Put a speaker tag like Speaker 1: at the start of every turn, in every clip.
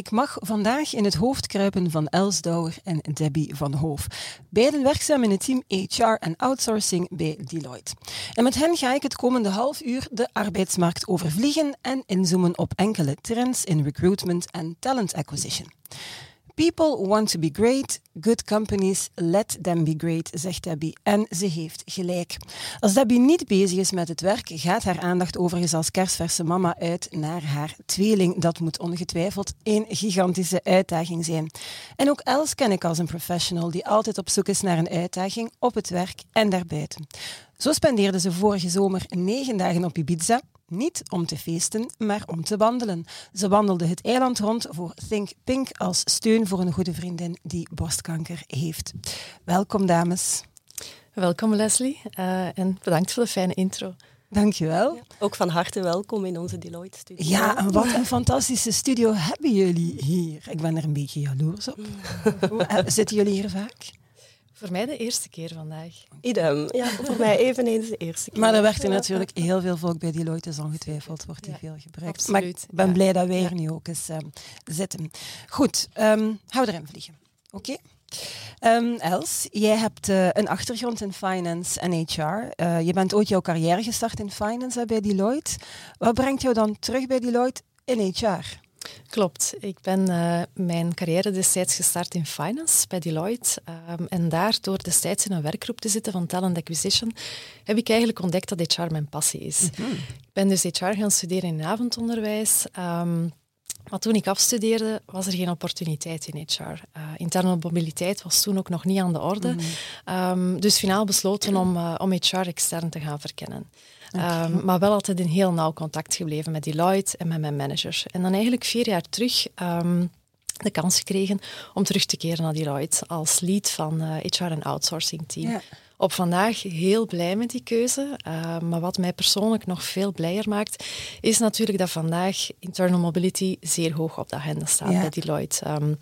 Speaker 1: Ik mag vandaag in het hoofd kruipen van Els Douwer en Debbie van Hoof. Beiden werkzaam in het team HR en outsourcing bij Deloitte. En met hen ga ik het komende half uur de arbeidsmarkt overvliegen en inzoomen op enkele trends in recruitment en talent acquisition. People want to be great, good companies let them be great, zegt Debbie. En ze heeft gelijk. Als Debbie niet bezig is met het werk, gaat haar aandacht overigens als kerstverse mama uit naar haar tweeling. Dat moet ongetwijfeld een gigantische uitdaging zijn. En ook Els ken ik als een professional die altijd op zoek is naar een uitdaging op het werk en daarbuiten. Zo spendeerde ze vorige zomer negen dagen op Ibiza, niet om te feesten, maar om te wandelen. Ze wandelde het eiland rond voor Think Pink als steun voor een goede vriendin die borstkanker heeft. Welkom, dames.
Speaker 2: Welkom, Leslie. Uh, en bedankt voor de fijne intro.
Speaker 1: Dankjewel. Ja,
Speaker 3: ook van harte welkom in onze Deloitte-studio.
Speaker 1: Ja, en wat een fantastische studio hebben jullie hier. Ik ben er een beetje jaloers op. Eh, zitten jullie hier vaak?
Speaker 2: Voor mij de eerste keer vandaag.
Speaker 3: Idem. Ja, voor mij eveneens de eerste keer.
Speaker 1: Maar er werkt er natuurlijk heel veel volk bij Deloitte, dus ongetwijfeld wordt die veel gebruikt. Absoluut. Maar ik ben blij dat wij hier nu ook eens um, zitten. Goed, um, hou erin vliegen. Oké? Okay? Um, Els, jij hebt uh, een achtergrond in finance en HR. Uh, eh, je bent ooit jouw carrière gestart in finance bij Deloitte. Wat brengt jou dan terug bij Deloitte in HR?
Speaker 2: Klopt. Ik ben uh, mijn carrière destijds gestart in finance bij Deloitte. Um, en daar, door destijds in een werkgroep te zitten van talent acquisition, heb ik eigenlijk ontdekt dat HR mijn passie is. Mm -hmm. Ik ben dus HR gaan studeren in avondonderwijs. Um, maar toen ik afstudeerde, was er geen opportuniteit in HR. Uh, eh, interne mobiliteit was toen ook nog niet aan de orde. Mm -hmm. um, dus finaal besloten om, uh, om HR extern te gaan verkennen. Um, maar wel altijd in heel nauw contact gebleven met Deloitte en met mijn manager. En dan eigenlijk vier jaar terug um, de kans gekregen om terug te keren naar Deloitte als lead van uh, HR en outsourcing team. Ja. Op vandaag heel blij met die keuze. Uh, maar wat mij persoonlijk nog veel blijer maakt, is natuurlijk dat vandaag internal mobility zeer hoog op de agenda staat ja. bij Deloitte. Um,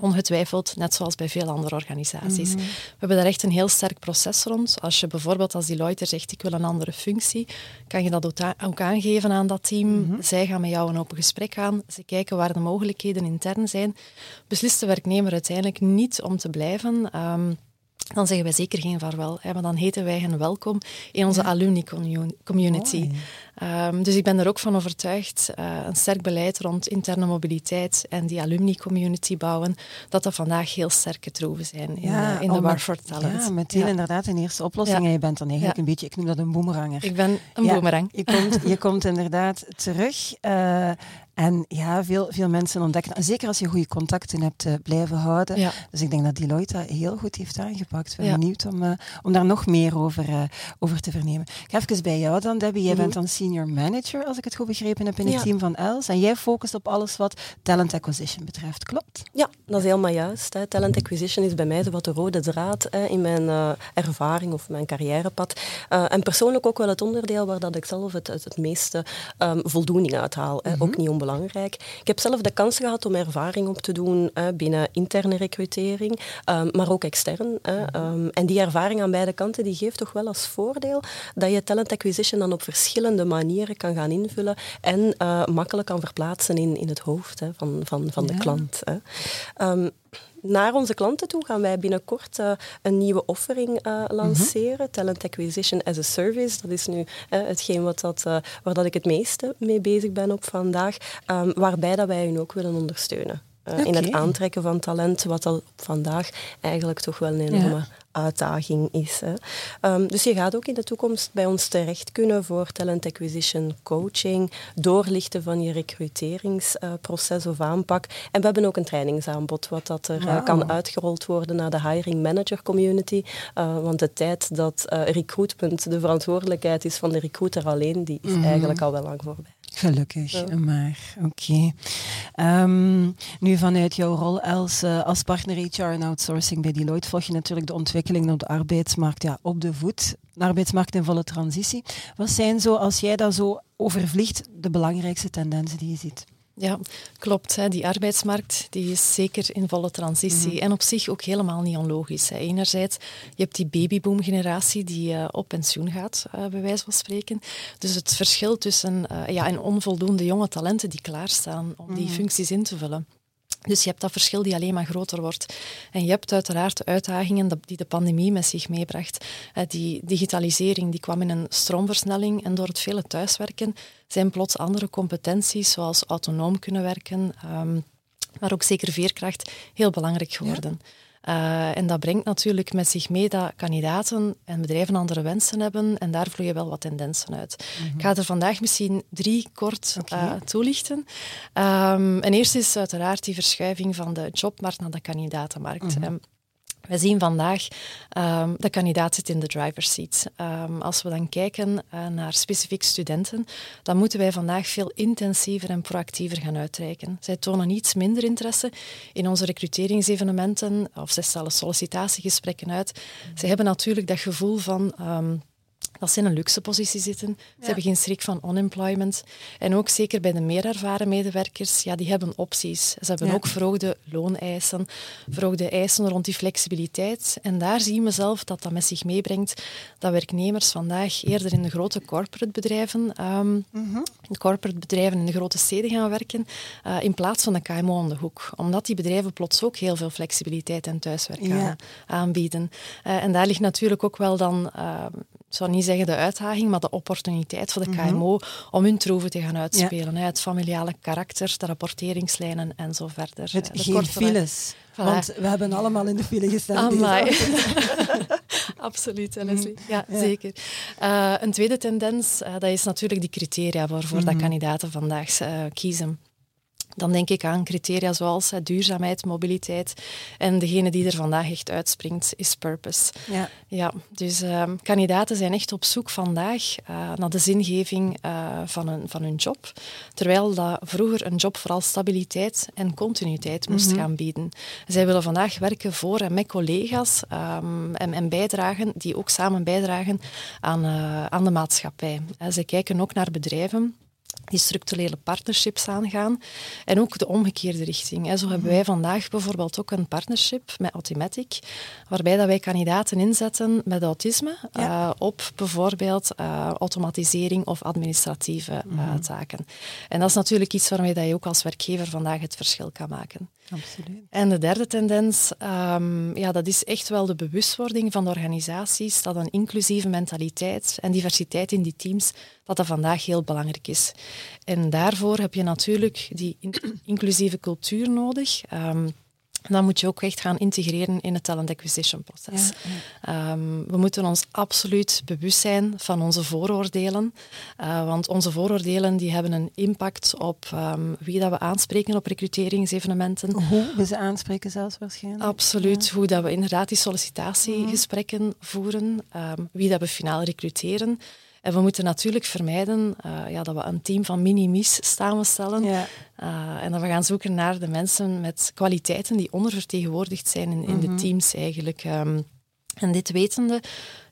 Speaker 2: Ongetwijfeld, net zoals bij veel andere organisaties. Mhm. We hebben daar echt een heel sterk proces rond. Als je bijvoorbeeld als Deloitte zegt, ik wil een andere functie, kan je dat ook aangeven aan dat team. Mhm. Zij gaan met jou een open gesprek aan. Ze kijken waar de mogelijkheden intern zijn. Beslist de werknemer uiteindelijk niet om te blijven... Um, dan zeggen wij zeker geen vaarwel. Hè, maar dan heten wij hen welkom in onze ja. alumni community. Um, dus ik ben er ook van overtuigd, uh, een sterk beleid rond interne mobiliteit en die alumni community bouwen, dat dat vandaag heel sterke troeven zijn in, ja, uh, in de War for Talent.
Speaker 1: Ja, meteen ja. inderdaad een eerste oplossing. En je bent dan eigenlijk een beetje, ik noem dat een boemeranger.
Speaker 2: Ik ben een boemerang.
Speaker 1: Je komt, je komt inderdaad terug. Uh, en ja, veel, veel mensen ontdekken, en zeker als je goede contacten hebt, uh, blijven houden. Ja. Dus ik denk dat Deloitte dat heel goed heeft aangepakt. Ik ben benieuwd om, uh, om daar nog meer over, uh, over te vernemen. Ik ga even bij jou dan, Debbie. Jij mm -hmm. bent dan senior manager, als ik het goed begrepen heb, in het ja. team van Els. En jij focust op alles wat talent acquisition betreft, klopt?
Speaker 3: Ja, dat is helemaal juist. Hè. Talent acquisition is bij mij zo wat de rode draad hè, in mijn ervaring of mijn carrièrepad. en persoonlijk ook wel het onderdeel waar dat ik zelf het, het, het meeste um, voldoening uithaal. Mm -hmm. Ook niet onbelangrijk belangrijk. Ik heb zelf de kans gehad om ervaring op te doen uh, binnen interne recrutering, um, maar ook extern. Um, en die ervaring aan beide kanten die geeft toch wel als voordeel dat je talent acquisition dan op verschillende manieren kan gaan invullen en uh, makkelijk kan verplaatsen in, in het hoofd hè, van, van, van ja. de klant. Hè. Um, naar onze klanten toe gaan wij binnenkort uh, een nieuwe offering uh, lanceren. Mm -hmm. Talent Acquisition as a Service. Dat is nu uh, hetgeen wat dat, waar dat ik het meeste mee bezig ben op vandaag. Um, waarbij dat wij hun ook willen ondersteunen. Okay. In het aantrekken van talent, wat al vandaag eigenlijk toch wel een enorme ja uitdaging is. Hè. Um, dus je gaat ook in de toekomst bij ons terecht kunnen voor talent acquisition coaching, doorlichten van je recruteringsproces uh, of aanpak. En we hebben ook een trainingsaanbod wat dat er wow. uh, kan uitgerold worden naar de hiring manager community. Uh, want de tijd dat recruitment de verantwoordelijkheid is van de recruiter alleen, die is mm -hmm. eigenlijk al wel lang voorbij.
Speaker 1: Gelukkig, maar oké. Ehm, nu vanuit jouw rol als, uh, als partner HR en outsourcing bij Deloitte volg je natuurlijk de ontwikkelingen op de arbeidsmarkt ja, op de voet. De arbeidsmarkt in volle transitie. Wat zijn zo, als jij dat zo overvliegt, de belangrijkste tendensen die je ziet?
Speaker 2: Ja, klopt. Hè. Die arbeidsmarkt die is zeker in volle transitie. Mhm. En op zich ook helemaal niet onlogisch. Hè. Enerzijds, je hebt die babyboom-generatie die uh, op pensioen gaat, uh, bij wijze van spreken. Dus het verschil tussen uh, ja, en onvoldoende jonge talenten die klaarstaan om die mhm. functies in te vullen. Dus je hebt dat verschil die alleen maar groter wordt. En je hebt uiteraard de uitdagingen die de pandemie met zich meebracht. Die digitalisering die kwam in een stroomversnelling en door het vele thuiswerken zijn plots andere competenties, zoals autonoom kunnen werken, um, maar ook zeker veerkracht, heel belangrijk geworden. Uh, en dat brengt natuurlijk met zich mee dat kandidaten en bedrijven andere wensen hebben en daar vloeien wel wat tendensen uit. Ik ga er vandaag misschien drie kort okay. uh, toelichten. Um, en eerst is uiteraard die verschuiving van de jobmarkt naar de kandidatenmarkt. Mm -hmm. We zien vandaag um, de kandidaat zit in de driver's seat. Um, als we dan kijken uh, naar specifiek studenten, dan moeten wij vandaag veel intensiever en proactiever gaan uitreiken. Zij tonen iets minder interesse in onze recruteringsevenementen of zij stellen sollicitatiegesprekken uit. Ze hebben natuurlijk dat gevoel van um, dat ze in een luxe positie zitten. Ze hebben geen schrik van unemployment. En ook zeker bij de meer ervaren medewerkers, ja, die hebben opties. Ze hebben ook verhoogde looneisen, verhoogde eisen rond die flexibiliteit. En daar zien we zelf dat dat met zich meebrengt dat werknemers vandaag eerder in de grote corporate bedrijven, um, de corporate bedrijven in de grote steden gaan werken, uh, in plaats van de KMO om de hoek. Omdat die bedrijven plots ook heel veel flexibiliteit en thuiswerk aanbieden. Uh, en daar ligt natuurlijk ook wel dan... Uh, ik zou niet zeggen de uitdaging, maar de opportuniteit voor de KMO mhm. om hun troeven te gaan uitspelen. Hè. Het familiale karakter, de rapporteringslijnen en zo verder.
Speaker 1: Het de geen files. Want we hebben allemaal in de file gestaan.
Speaker 2: Absoluut, Leslie. Mhm. Ja, zeker. Uh, een tweede tendens, uh, dat is natuurlijk die criteria waarvoor mm dat kandidaten vandaag uh, kiezen. Dan denk ik aan criteria zoals duurzaamheid, mobiliteit. En degene die er vandaag echt uitspringt, is purpose. Ja. Ja, dus uh, kandidaten zijn echt op zoek vandaag uh, naar de zingeving uh, van, hun, van hun job. Terwijl dat vroeger een job vooral stabiliteit en continuïteit moest mhm. gaan bieden. Zij willen vandaag werken voor en met collega's um, en, en, bijdragen, die ook samen bijdragen aan, uh, aan de maatschappij. Zij kijken ook naar bedrijven die structurele partnerships aangaan. En ook de omgekeerde richting. Zo hebben wij vandaag bijvoorbeeld ook een partnership met Automatic, waarbij dat wij kandidaten inzetten met autisme uh, op bijvoorbeeld uh, automatisering of administratieve uh, taken. En dat is natuurlijk iets waarmee dat je ook als werkgever vandaag het verschil kan maken.
Speaker 1: Absoluut.
Speaker 2: En de derde tendens, um, ja, dat is echt wel de bewustwording van de organisaties dat een inclusieve mentaliteit en diversiteit in die teams, dat dat vandaag heel belangrijk is. En daarvoor heb je natuurlijk die inclusieve cultuur nodig. Um, dan moet je ook echt gaan integreren in het talent acquisition proces. Ehm, we moeten ons absoluut bewust zijn van onze vooroordelen, uh, want onze vooroordelen die hebben een impact op um, wie dat we aanspreken op recruteringsevenementen.
Speaker 1: Hoe we ze aanspreken zelfs waarschijnlijk.
Speaker 2: Absoluut, hoe dat we inderdaad die sollicitatiegesprekken voeren, um, wie dat we finaal recruteren. En we moeten natuurlijk vermijden uh, ja, dat we een team van minimis samenstellen. Ja. Uh, en dat we gaan zoeken naar de mensen met kwaliteiten die ondervertegenwoordigd zijn in, in de mhm. teams eigenlijk. Um, en dit wetende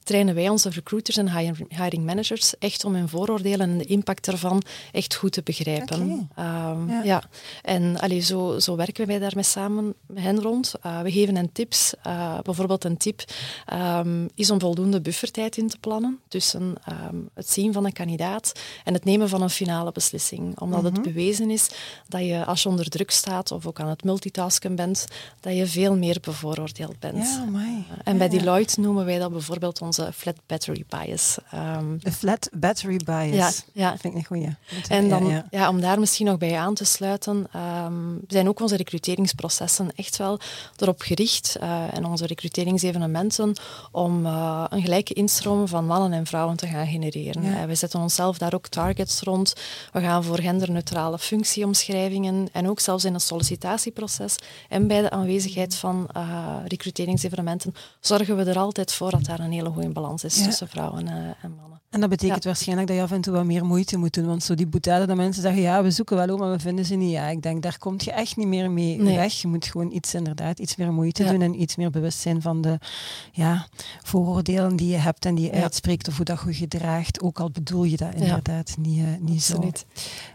Speaker 2: trainen wij onze recruiters en hiring managers echt om hun vooroordelen en de impact daarvan echt goed te begrijpen. Ehm, ja. En allee, zo, zo werken wij daarmee samen met hen rond. Uh, we geven hen tips. Uh, bijvoorbeeld een tip um, is om voldoende buffertijd in te plannen tussen um, het zien van een kandidaat en het nemen van een finale beslissing. Omdat het mhm. bewezen is dat je als je onder druk staat of ook aan het multitasken bent, dat je veel meer bevooroordeeld bent.
Speaker 1: Ja, uh,
Speaker 2: en bij Deloitte noemen wij dat bijvoorbeeld ons flat battery bias.
Speaker 1: Um, de flat battery bias. Ja, ja. Dat vind ik een goeie.
Speaker 2: En dan, ja, om daar misschien nog bij aan te sluiten, um, zijn ook onze recruteringsprocessen echt wel erop gericht uh, en onze recruteringsevenementen om uh, een gelijke instroom van mannen en vrouwen te gaan genereren. Uh, we zetten onszelf daar ook targets rond. We gaan voor genderneutrale functieomschrijvingen en ook zelfs in het sollicitatieproces en bij de aanwezigheid van recruteringsevenementen zorgen we er altijd voor dat daar een hele goede in balans is tussen vrouwen en mannen.
Speaker 1: En dat betekent waarschijnlijk dat je af en toe wat meer moeite moet doen. Want zo die boetade dat mensen zeggen, ja, we zoeken wel om, maar we vinden ze niet. Ja, ik denk, daar kom je echt niet meer mee weg. Je moet gewoon iets inderdaad, iets meer moeite doen en iets meer bewust zijn van de ja, vooroordelen die je hebt en die je uitspreekt of hoe dat je gedraagt. Ook al bedoel je dat inderdaad niet, uh, niet zo. Oké.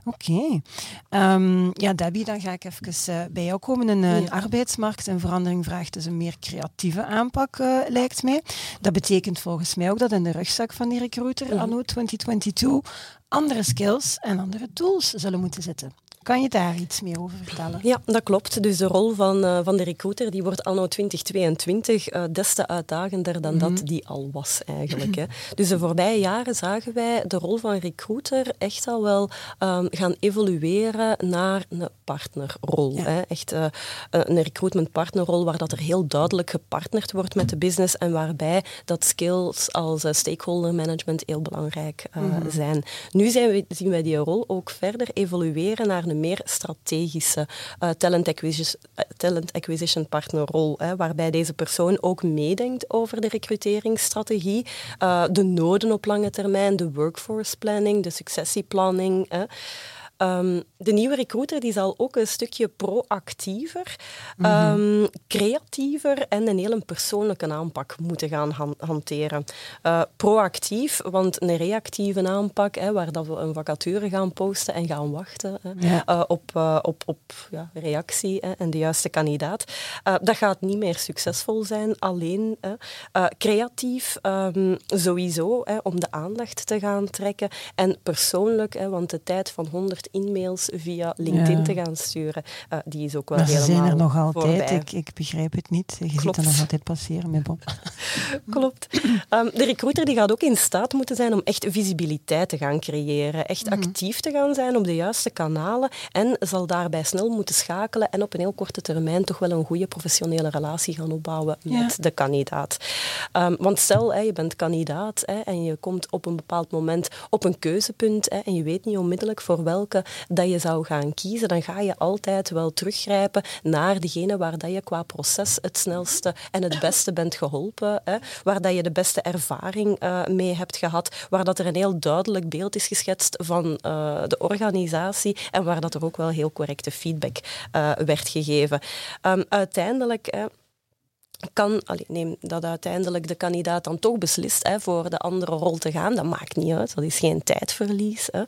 Speaker 1: Okay. Ehm, ja, Debbie, dan ga ik even uh, bij jou komen. Een, een arbeidsmarkt en verandering vraagt dus een meer creatieve aanpak, uh, lijkt mij. Dat betekent volgens mij ook dat in de rugzak van die recruiter anno 2022 andere skills en andere tools zullen moeten zitten. Kan je daar iets meer over vertellen?
Speaker 3: Ja, dat klopt. Dus de rol van, uh, van de recruiter die wordt anno 2022 uh, des te uitdagender dan dat mhm. die al was eigenlijk. Hè. Dus de voorbije jaren zagen wij de rol van recruiter echt al wel um, gaan evolueren naar een partnerrol. Hè. Echt uh, een recruitment partnerrol waar dat er heel duidelijk gepartnerd wordt met de business en waarbij dat skills als stakeholder management heel belangrijk mm zijn. Nu zijn we, zien wij die rol ook verder evolueren naar een meer strategische uh, talent, acquisition, talent acquisition partnerrol, hè, waarbij deze persoon ook meedenkt over de recruteringsstrategie, uh, de noden op lange termijn, de workforce planning, de successieplanning. Hè. Um, de nieuwe recruiter die zal ook een stukje proactiever, um, creatiever en een hele persoonlijke aanpak moeten gaan han hanteren. Uh, proactief, want een reactieve aanpak, hè, waar dat we een vacature gaan posten en gaan wachten hè, uh, op, uh, op, op ja, reactie hè, en de juiste kandidaat, dat gaat niet meer succesvol zijn alleen. creatief, um, sowieso, hè, om de aandacht te gaan trekken en persoonlijk, hè, want de tijd van 100 e-mails via LinkedIn te gaan sturen. Uh, die is ook wel maar helemaal
Speaker 1: Ze zijn er nog altijd. Ik, ik, begrijp het niet. Je Klopt. ziet dat nog altijd passeren met Bob.
Speaker 3: Klopt. Um, de recruiter die gaat ook in staat moeten zijn om echt visibiliteit te gaan creëren. Echt mm actief te gaan zijn op de juiste kanalen. En zal daarbij snel moeten schakelen en op een heel korte termijn toch wel een goede professionele relatie gaan opbouwen met de kandidaat. Um, want stel, hè, je bent kandidaat hè, en je komt op een bepaald moment op een keuzepunt hè, en je weet niet onmiddellijk voor welke dat je zou gaan kiezen, dan ga je altijd wel teruggrijpen naar degene waar dat je qua proces het snelste en het beste bent geholpen, hè, waar dat je de beste ervaring uh, mee hebt gehad, waar dat er een heel duidelijk beeld is geschetst van uh, de organisatie en waar dat er ook wel heel correcte feedback uh, werd gegeven. Um, uiteindelijk kan, allee, neem dat uiteindelijk de kandidaat dan toch beslist hè, voor de andere rol te gaan, dat maakt niet uit, dat is geen tijdverlies. Hè.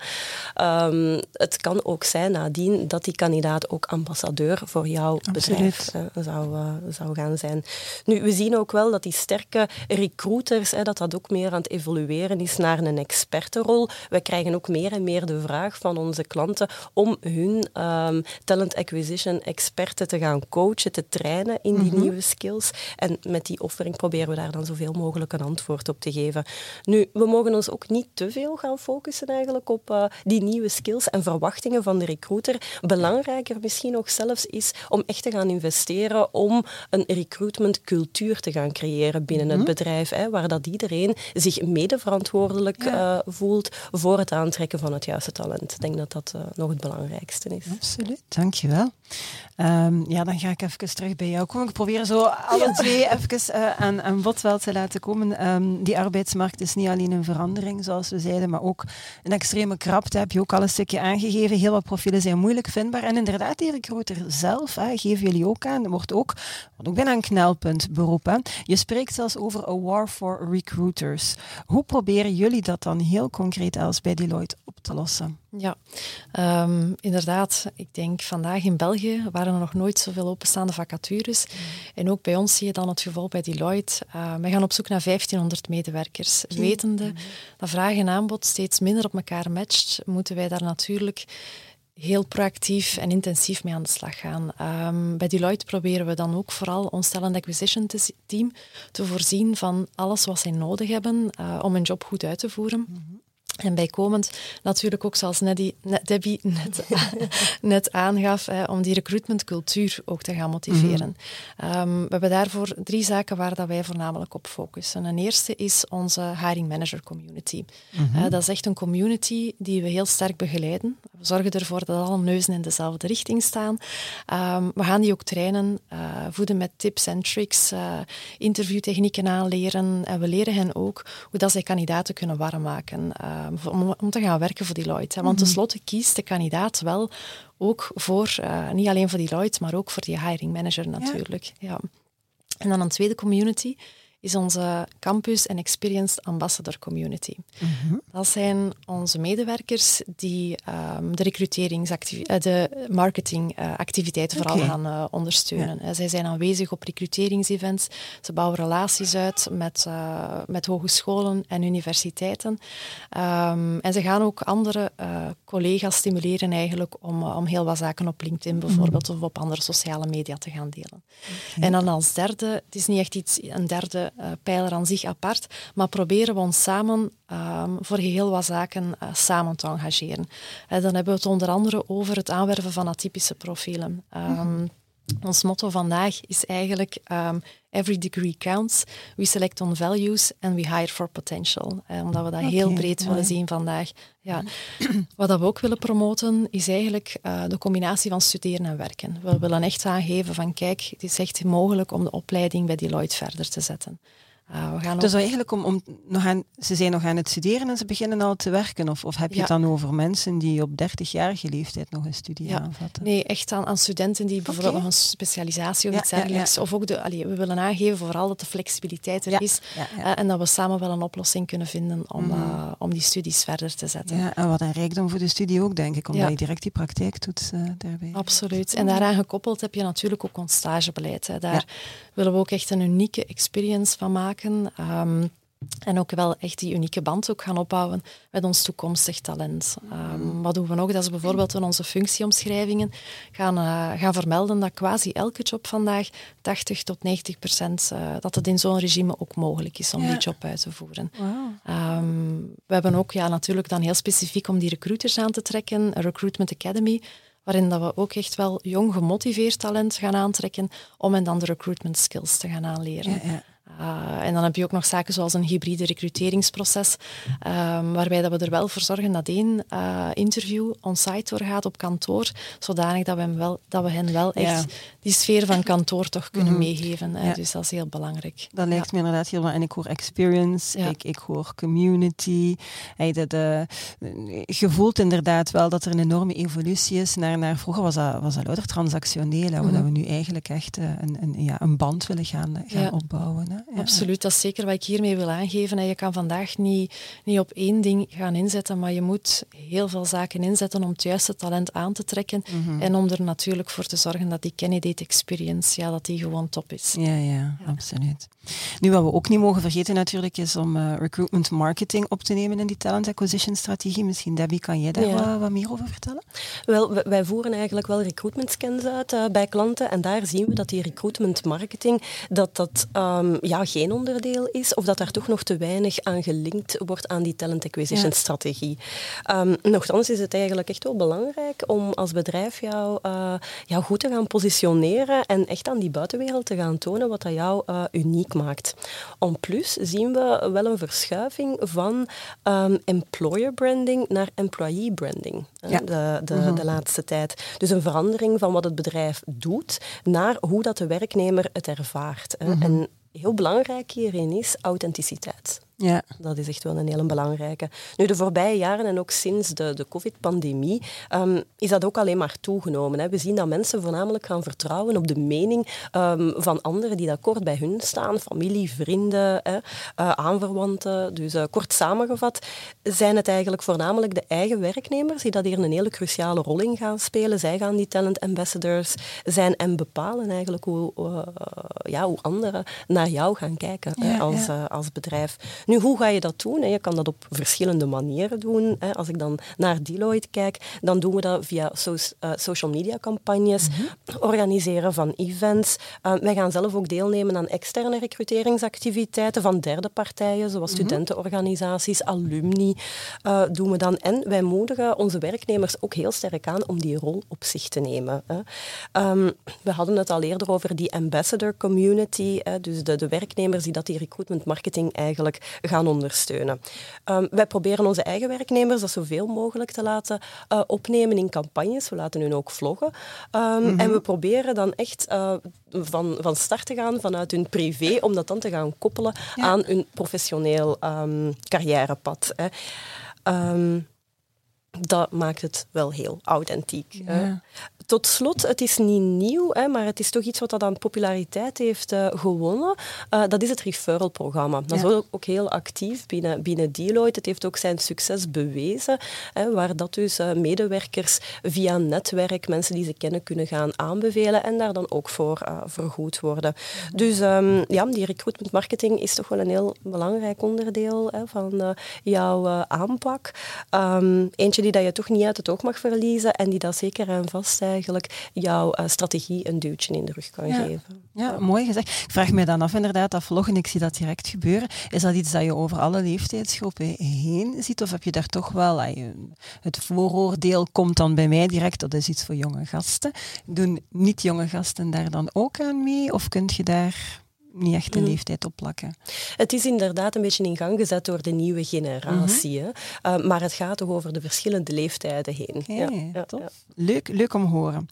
Speaker 3: Um, het kan ook zijn nadien dat die kandidaat ook ambassadeur voor jouw bedrijf zou, uh, zou gaan zijn. Nu, we zien ook wel dat die sterke recruiters, hè, dat dat ook meer aan het evolueren is naar een expertenrol. We krijgen ook meer en meer de vraag van onze klanten om hun um, talent acquisition experten te gaan coachen, te trainen in die mm -hmm. nieuwe skills. En met die offering proberen we daar dan zoveel mogelijk een antwoord op te geven. Nu, we mogen ons ook niet te veel gaan focussen eigenlijk op uh, die nieuwe skills en verwachtingen van de recruiter. Belangrijker misschien nog zelfs is om echt te gaan investeren om een recruitmentcultuur te gaan creëren binnen het mhm. bedrijf, hè, waar dat iedereen zich medeverantwoordelijk ja. uh, voelt voor het aantrekken van het juiste talent. Ik denk dat dat uh, nog het belangrijkste is.
Speaker 1: Absoluut, dankjewel. Um, ja, dan ga ik even terug bij jou komen. Ik probeer zo alle twee even uh, aan, aan bod wel te laten komen. Um, die arbeidsmarkt is niet alleen een verandering, zoals we zeiden, maar ook een extreme krapte. Heb je ook al een stukje aangegeven. Heel wat profielen zijn moeilijk vindbaar. En inderdaad, die recruiter zelf, hè, geven jullie ook aan, wordt ook, wordt ook bijna een knelpunt beroepen. Je spreekt zelfs over a war for recruiters. Hoe proberen jullie dat dan heel concreet als bij Deloitte op te lossen?
Speaker 2: Ja, um, inderdaad. Ik denk vandaag in België waren er nog nooit zoveel openstaande vacatures. Mm. En ook bij ons zie je dan het geval bij Deloitte. Uh, wij gaan op zoek naar 1500 medewerkers. Mm. Wetende mm. dat vraag en aanbod steeds minder op elkaar matcht, moeten wij daar natuurlijk heel proactief en intensief mee aan de slag gaan. Um, bij Deloitte proberen we dan ook vooral ons talent acquisition team te voorzien van alles wat zij nodig hebben uh, om hun job goed uit te voeren. Mm -hmm. En bijkomend natuurlijk ook zoals Neddy, Debbie net, net aangaf, hè, om die recruitmentcultuur ook te gaan motiveren. Mm -hmm. um, we hebben daarvoor drie zaken waar dat wij voornamelijk op focussen. Een eerste is onze hiring manager community. Mm -hmm. uh, dat is echt een community die we heel sterk begeleiden. we zorgen ervoor dat alle neuzen in dezelfde richting staan. Ehm, we gaan die ook trainen, uh, voeden met tips en tricks, uh, interviewtechnieken aanleren. En we leren hen ook hoe dat zij kandidaten kunnen warm maken uh, om, om, te gaan werken voor Deloitte. Want mhm. tenslotte kiest de kandidaat wel ook voor, niet alleen voor Deloitte, maar ook voor die hiring manager natuurlijk. Ja. En dan een tweede community is onze Campus en Experience Ambassador Community. Mhm. Dat zijn onze medewerkers die um, de recruteringsactiviteiten, de marketingactiviteiten uh, vooral gaan uh, ondersteunen. Ja. Zij zijn aanwezig op recruteringsevents, ze bouwen relaties uit met, uh, met hogescholen en universiteiten. Um, en ze gaan ook andere collega's stimuleren eigenlijk om, om heel wat zaken op LinkedIn bijvoorbeeld mm of op andere sociale media te gaan delen. Okay. En dan als derde, het is niet echt iets, een derde uh, pijler aan zich apart, maar proberen we ons samen um, voor heel wat zaken uh, samen te engageren. Uh, dan hebben we het onder andere over het aanwerven van atypische profielen. Um, ons motto vandaag is eigenlijk um, every degree counts. We select on values and we hire for potential. Eh, omdat we dat heel breed willen zien vandaag. Ja. Wat we ook willen promoten is eigenlijk uh, de combinatie van studeren en werken. We willen echt aangeven van kijk, het is echt mogelijk om de opleiding bij Deloitte verder te zetten.
Speaker 1: Uh, we gaan dus eigenlijk om, om nog aan, ze zijn nog aan het studeren en ze beginnen al te werken? Of, of heb je het dan over mensen die op 30-jarige leeftijd nog een studie ja. aanvatten?
Speaker 2: Nee, echt aan, aan studenten die bijvoorbeeld nog een specialisatie of iets dergelijks. Of ook de, allee, we willen aangeven vooral dat de flexibiliteit er is uh, en dat we samen wel een oplossing kunnen vinden om, uh, om die studies verder te zetten.
Speaker 1: Ja, en wat een rijkdom voor de studie ook, denk ik, omdat je direct die praktijktoets daarbij
Speaker 2: Absoluut. En daaraan gekoppeld heb je natuurlijk ook ons stagebeleid. Hè. Daar willen we ook echt een unieke experience van maken Ehm, en ook wel echt die unieke band ook gaan opbouwen met ons toekomstig talent. Um, wat doen we nog? Dat is bijvoorbeeld in onze functieomschrijvingen gaan, uh, gaan vermelden dat quasi elke job vandaag 80 tot 90 procent, uh, dat het in zo'n regime ook mogelijk is om die job uit te voeren. Um, we hebben ook ja, natuurlijk dan heel specifiek om die recruiters aan te trekken, een Recruitment Academy, waarin dat we ook echt wel jong gemotiveerd talent gaan aantrekken om hen dan de recruitment skills te gaan aanleren. Ja, ja. Uh, en dan heb je ook nog zaken zoals een hybride recruteringsproces, um, waarbij dat we er wel voor zorgen dat één uh, interview on-site doorgaat op kantoor, zodanig dat we, hem wel, dat we hen wel echt die sfeer van kantoor toch kunnen mm -hmm. meegeven. Ja. Dus dat is heel belangrijk.
Speaker 1: Dat lijkt me inderdaad heel En ik hoor experience, ik, ik hoor community. Hey, de, de, je voelt inderdaad wel dat er een enorme evolutie is naar, naar vroeger was dat, was dat louter transactioneel, mm -hmm. dat we nu eigenlijk echt uh, een, een, ja, een band willen gaan, gaan opbouwen. Hè?
Speaker 2: Absoluut, dat is zeker wat ik hiermee wil aangeven. Je kan vandaag niet, niet op één ding gaan inzetten, maar je moet heel veel zaken inzetten om het juiste talent aan te trekken mhm. en om er natuurlijk voor te zorgen dat die candidate experience, ja, dat die gewoon top is.
Speaker 1: Ja, ja, absoluut. Nu, wat we ook niet mogen vergeten natuurlijk, is om uh, recruitment marketing op te nemen in die talent acquisition strategie. Misschien, Debbie, kan jij daar wat, wat, meer over vertellen?
Speaker 3: Wel, wij voeren eigenlijk wel recruitment scans uit uh, bij klanten en daar zien we dat die recruitment marketing, dat dat um, ja, geen onderdeel is of dat daar toch nog te weinig aan gelinkt wordt aan die talent acquisition strategie. Um, nochtans is het eigenlijk echt wel belangrijk om als bedrijf jou, uh, jou goed te gaan positioneren en echt aan die buitenwereld te gaan tonen wat dat jou uh, maakt. Om plus zien we wel een verschuiving van um, employer branding naar employee branding ja. de, de, mm -hmm. de laatste tijd. Dus een verandering van wat het bedrijf doet naar hoe dat de werknemer het ervaart. Mm -hmm. En heel belangrijk hierin is authenticiteit. Ja. Dat is echt wel een hele belangrijke. Nu, de voorbije jaren en ook sinds de, de COVID-pandemie um, is dat ook alleen maar toegenomen. Hè. We zien dat mensen voornamelijk gaan vertrouwen op de mening um, van anderen die dat kort bij hun staan, familie, vrienden, hè, uh, aanverwanten. Dus uh, kort samengevat zijn het eigenlijk voornamelijk de eigen werknemers die dat hier een hele cruciale rol in gaan spelen. Zij gaan die talent ambassadors zijn en bepalen eigenlijk hoe, uh, ja, hoe anderen naar jou gaan kijken ja, hè, als, ja. als bedrijf. Nu, hoe ga je dat doen? Je kan dat op verschillende manieren doen. Als ik dan naar Deloitte kijk, dan doen we dat via eh, social media campagnes, mm -hmm. organiseren van events. Uh, wij gaan zelf ook deelnemen aan externe recruteringsactiviteiten van derde partijen, zoals mm -hmm. studentenorganisaties, alumni uh, doen we dan. En wij moedigen onze werknemers ook heel sterk aan om die rol op zich te nemen. Um, we hadden het al eerder over die ambassador community, dus de, de werknemers die dat die recruitment marketing eigenlijk gaan ondersteunen. Um, wij proberen onze eigen werknemers dat zoveel mogelijk te laten uh, opnemen in campagnes. We laten hun ook vloggen. Um, mm -hmm. En we proberen dan echt uh, van, van start te gaan vanuit hun privé, om dat dan te gaan koppelen ja. aan hun professioneel um, carrièrepad. Hè. Um, dat maakt het wel heel authentiek. Ja. Tot slot, het is niet nieuw, hè, maar het is toch iets wat dat aan populariteit heeft uh, gewonnen. Uh, dat is het referral-programma. Dat ja. is ook, ook, heel actief binnen, binnen Deloitte. Het heeft ook zijn succes bewezen, hè, waar dat dus uh, medewerkers via netwerk, mensen die ze kennen, kunnen gaan aanbevelen en daar dan ook voor vergoed worden. Ja. Dus um, ja, die recruitment marketing is toch wel een heel belangrijk onderdeel hè, van jouw aanpak. Um, eentje die dat je toch niet uit het oog mag verliezen en die dat zeker en vast eigenlijk jouw uh, strategie een duwtje in de rug kan
Speaker 1: ja.
Speaker 3: geven.
Speaker 1: Ja, ja, mooi gezegd. Ik vraag me dan af inderdaad, dat vloggen, ik zie dat direct gebeuren. Is dat iets dat je over alle leeftijdsgroepen heen ziet? Of heb je daar toch wel... Het vooroordeel komt dan bij mij direct, dat is iets voor jonge gasten. Doen niet-jonge gasten daar dan ook aan mee? Of kun je daar niet echt een leeftijd opplakken.
Speaker 3: Het is inderdaad een beetje in gang gezet door de nieuwe generatie. Mm -hmm. uh, maar het gaat toch over de verschillende leeftijden heen.
Speaker 1: Okay, ja, Leuk, leuk om te horen.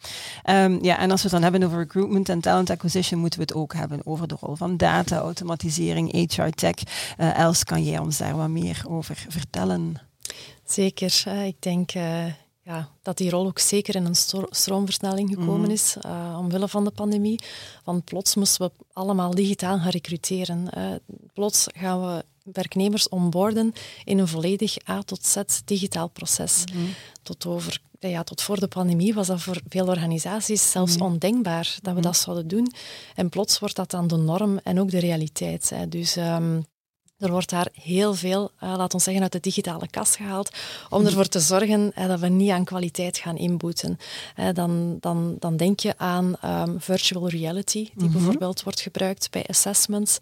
Speaker 1: Um, ja, en als we het dan hebben over recruitment en talent acquisition, moeten we het ook hebben over de rol van data, automatisering, HR tech. Uh, Els, kan jij ons daar wat meer over vertellen?
Speaker 2: Zeker. Uh, ik denk ja, dat die rol ook zeker in een stroomversnelling gekomen mm. is, uh, omwille van de pandemie. Want plots moesten we allemaal digitaal gaan recruteren. Uh, plots gaan we werknemers onboarden in een volledig A tot Z digitaal proces. Mm. Tot, over, ja, tot voor de pandemie was dat voor veel organisaties zelfs mm. ondenkbaar dat we dat zouden doen. En plots wordt dat dan de norm en ook de realiteit. Hè. Dus... Um, er wordt daar heel veel, uh, laat ons zeggen, uit de digitale kast gehaald om ervoor te zorgen uh, dat we niet aan kwaliteit gaan inboeten. Uh, dan, dan, dan denk je aan um, virtual reality, die mm -hmm. bijvoorbeeld wordt gebruikt bij assessments.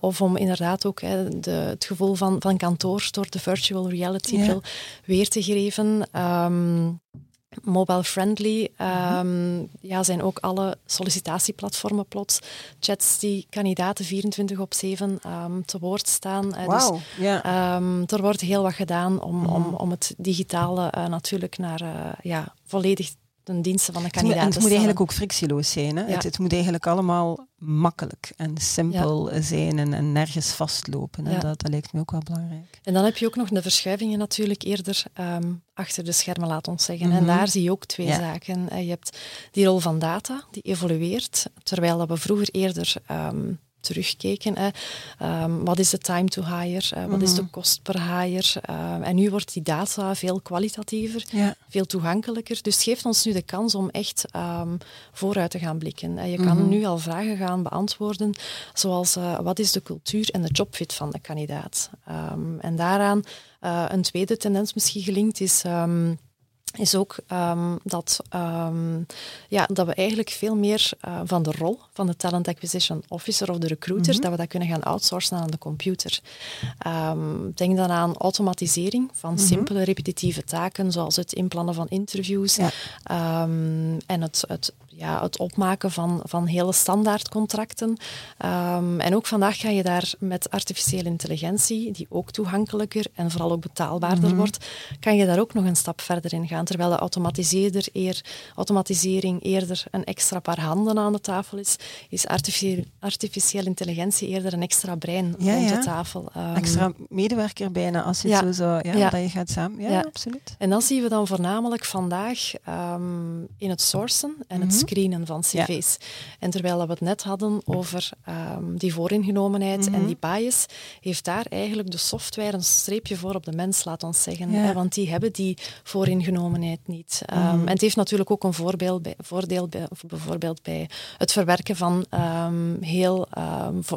Speaker 2: of om inderdaad ook de, het gevoel van, van kantoor door de virtual reality bril yeah. weer te geven. Um, mobile-friendly um, ja, zijn ook alle sollicitatieplatformen plots. Chats die kandidaten 24 op 7 um, te woord staan.
Speaker 1: Wow, dus
Speaker 2: yeah. um, er wordt heel wat gedaan om, om, om het digitale uh, natuurlijk naar uh, ja, volledig ten dienste van de kandidaat.
Speaker 1: En het moet eigenlijk ook frictieloos zijn. Hè? Ja. Het, het, moet eigenlijk allemaal makkelijk en simpel ja. zijn en, en, nergens vastlopen. Ja. Dat, dat, lijkt me ook wel belangrijk.
Speaker 2: En dan heb je ook nog de verschuivingen natuurlijk eerder um, achter de schermen, laat ons zeggen. En daar zie je ook twee zaken. Je hebt die rol van data, die evolueert, terwijl dat we vroeger eerder um, terugkeken. Hè. Um, wat is de time to hire? Uh, wat is de mhm. kost per hire? Uh, en nu wordt die data veel kwalitatiever, ja. veel toegankelijker. Dus het geeft ons nu de kans om echt um, vooruit te gaan blikken. Uh, je kan -hmm. nu al vragen gaan beantwoorden, zoals uh, wat is de cultuur en de jobfit van de kandidaat? En daaraan uh, een tweede tendens misschien gelinkt is is ook um, dat, um, ja, dat we eigenlijk veel meer uh, van de rol van de talent acquisition officer of de recruiter, mm -hmm. dat we dat kunnen gaan outsourcen aan de computer. Um, denk dan aan automatisering van mm -hmm. simpele repetitieve taken, zoals het inplannen van interviews ja. en het, het ja, het opmaken van, van hele standaardcontracten. Um, en ook vandaag ga je daar met artificiële intelligentie, die ook toegankelijker en vooral ook betaalbaarder mm -hmm. wordt, kan je daar ook nog een stap verder in gaan. Terwijl de automatiseerder eer, automatisering eerder een extra paar handen aan de tafel is, is artificiële, artificiële intelligentie eerder een extra brein ja, rond
Speaker 1: ja.
Speaker 2: de tafel.
Speaker 1: Um, extra medewerker bijna, als je het zo zo, ja, dat je gaat samen. Ja, absoluut.
Speaker 2: En dat zien we dan voornamelijk vandaag um, in het sourcen en het screenen van cv's. Ja. En terwijl we het net hadden over um, die vooringenomenheid mm -hmm. en die bias, heeft daar eigenlijk de software een streepje voor op de mens, laat ons zeggen. Ja. Want die hebben die vooringenomenheid niet. Um, mm -hmm. En het heeft natuurlijk ook een voorbeeld bij, voordeel bij, bijvoorbeeld bij het verwerken van um, heel,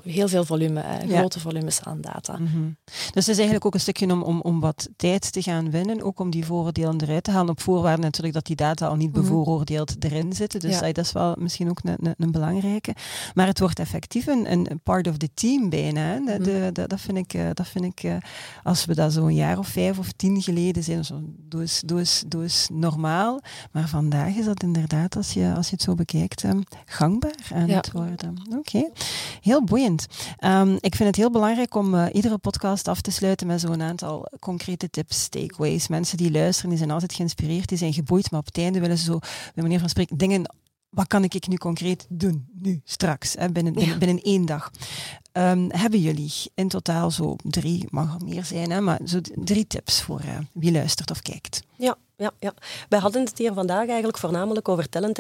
Speaker 2: heel veel volume, ja. grote volumes aan data. Mm
Speaker 1: -hmm. Dus het is eigenlijk ook een stukje om, om, om wat tijd te gaan winnen, ook om die vooroordelen eruit te halen, op voorwaarde natuurlijk dat die data al niet bevooroordeeld erin zitten. Dus ja. dat is wel misschien ook een, een, een, belangrijke. Maar het wordt effectief een, een part of the team bijna. De, de, de, dat vind ik, dat vind ik als we dat zo een jaar of vijf of tien geleden zijn, zo, eens, doe eens normaal. Maar vandaag is dat inderdaad, als je, als je het zo bekijkt, gangbaar aan ja. het worden. Oké, okay. Heel boeiend. Ehm, ik vind het heel belangrijk om uh, iedere podcast af te sluiten met zo'n aantal concrete tips, takeaways. Mensen die luisteren, die zijn altijd geïnspireerd, die zijn geboeid, maar op het einde willen ze zo, bij manier van spreken, dingen wat kan ik nu concreet doen, nu, straks, hè, binnen, binnen, binnen, één dag. Um, hebben jullie in totaal zo drie, mag er meer zijn, hè, maar zo drie tips voor uh, wie luistert of kijkt?
Speaker 3: Ja, ja, ja. Wij hadden het hier vandaag eigenlijk voornamelijk over talent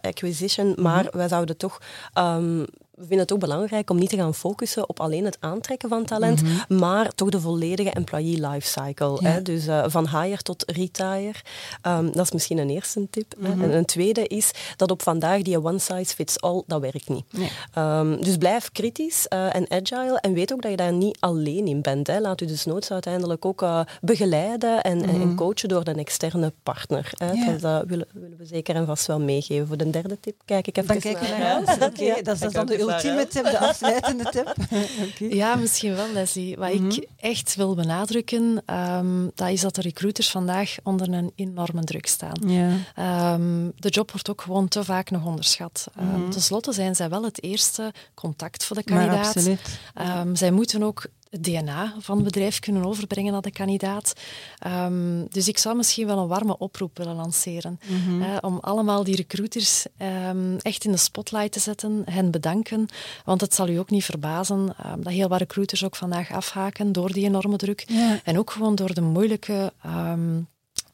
Speaker 3: acquisition, maar mm -hmm. wij zouden toch um, we vinden het ook belangrijk om niet te gaan focussen op alleen het aantrekken van talent, mm -hmm. maar toch de volledige employee lifecycle. Ja. Hè? Dus uh, van hire tot retire. Um, dat is misschien een eerste tip. Mm -hmm. En een tweede is dat op vandaag die one size fits all, dat werkt niet. Nee. Um, dus blijf kritisch uh, en agile en weet ook dat je daar niet alleen in bent. Hè? Laat u dus noods uiteindelijk ook uh, begeleiden en, mm -hmm. en, coachen door een externe partner. Hè? Ja. Dat, dat willen, willen, we zeker en vast wel meegeven. Voor de derde tip kijk ik even
Speaker 1: dan kijk naar huis. Oké, okay, dat is dan de ultieme tip, de afsluitende tip.
Speaker 2: okay. Ja, misschien wel, Leslie. Wat mm -hmm. ik echt wil benadrukken, um, dat is dat de recruiters vandaag onder een enorme druk staan. Ja. Um, de job wordt ook gewoon te vaak nog onderschat. Um, mm -hmm. Ten slotte zijn zij wel het eerste contact voor de kandidaat. Um, zij moeten ook het DNA van het bedrijf kunnen overbrengen naar de kandidaat. Um, dus ik zou misschien wel een warme oproep willen lanceren. Mm -hmm. uh, om allemaal die recruiters um, echt in de spotlight te zetten, hen bedanken. Want het zal u ook niet verbazen um, dat heel wat recruiters ook vandaag afhaken door die enorme druk. Ja. En ook gewoon door de moeilijke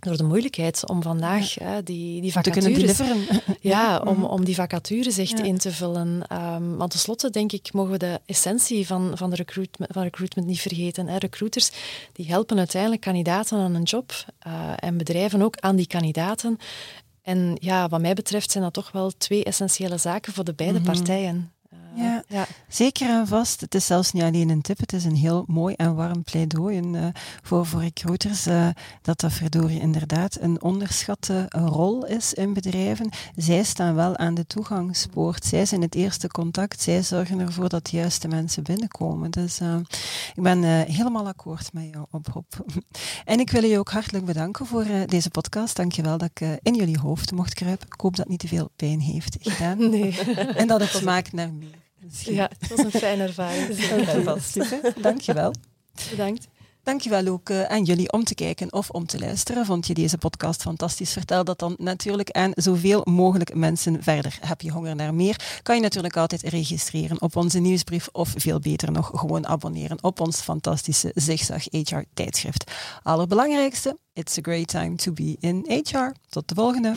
Speaker 2: door de moeilijkheid om vandaag ja. uh, die, die vacatures... ja, om, om die vacatures echt ja. in te vullen. Um, want tenslotte, denk ik, mogen we de essentie van, van, de recruitment, van recruitment niet vergeten. Hè. Recruiters die helpen uiteindelijk kandidaten aan een job uh, en bedrijven ook aan die kandidaten. En ja, wat mij betreft zijn dat toch wel twee essentiële zaken voor de beide mm -hmm. partijen.
Speaker 1: Ja, ja, zeker en vast. Het is zelfs niet alleen een tip, het is een heel mooi en warm pleidooi en, uh, voor, voor recruiters uh, dat dat verdorie inderdaad een onderschatte rol is in bedrijven. Zij staan wel aan de toegangspoort. Zij zijn het eerste contact. Zij zorgen ervoor dat de juiste mensen binnenkomen. Dus uh, ik ben helemaal akkoord met jou, oproep. en ik wil je ook hartelijk bedanken voor deze podcast. Dankjewel dat ik in jullie hoofd mocht kruipen. Ik hoop dat het niet te veel pijn heeft gedaan.
Speaker 2: Nee.
Speaker 1: en dat het smaakt naar meer.
Speaker 2: Misschien. Ja, het was een fijne ervaring.
Speaker 1: Dankjewel.
Speaker 2: Bedankt.
Speaker 1: Dankjewel ook uh, aan jullie om te kijken of om te luisteren. Vond je deze podcast fantastisch? Vertel dat dan natuurlijk aan zoveel mogelijk mensen verder. Heb je honger naar meer? Kan je natuurlijk altijd registreren op onze nieuwsbrief of veel beter nog gewoon abonneren op ons fantastische Zigzag HR tijdschrift. Allerbelangrijkste, it's a great time to be in HR. Tot de volgende.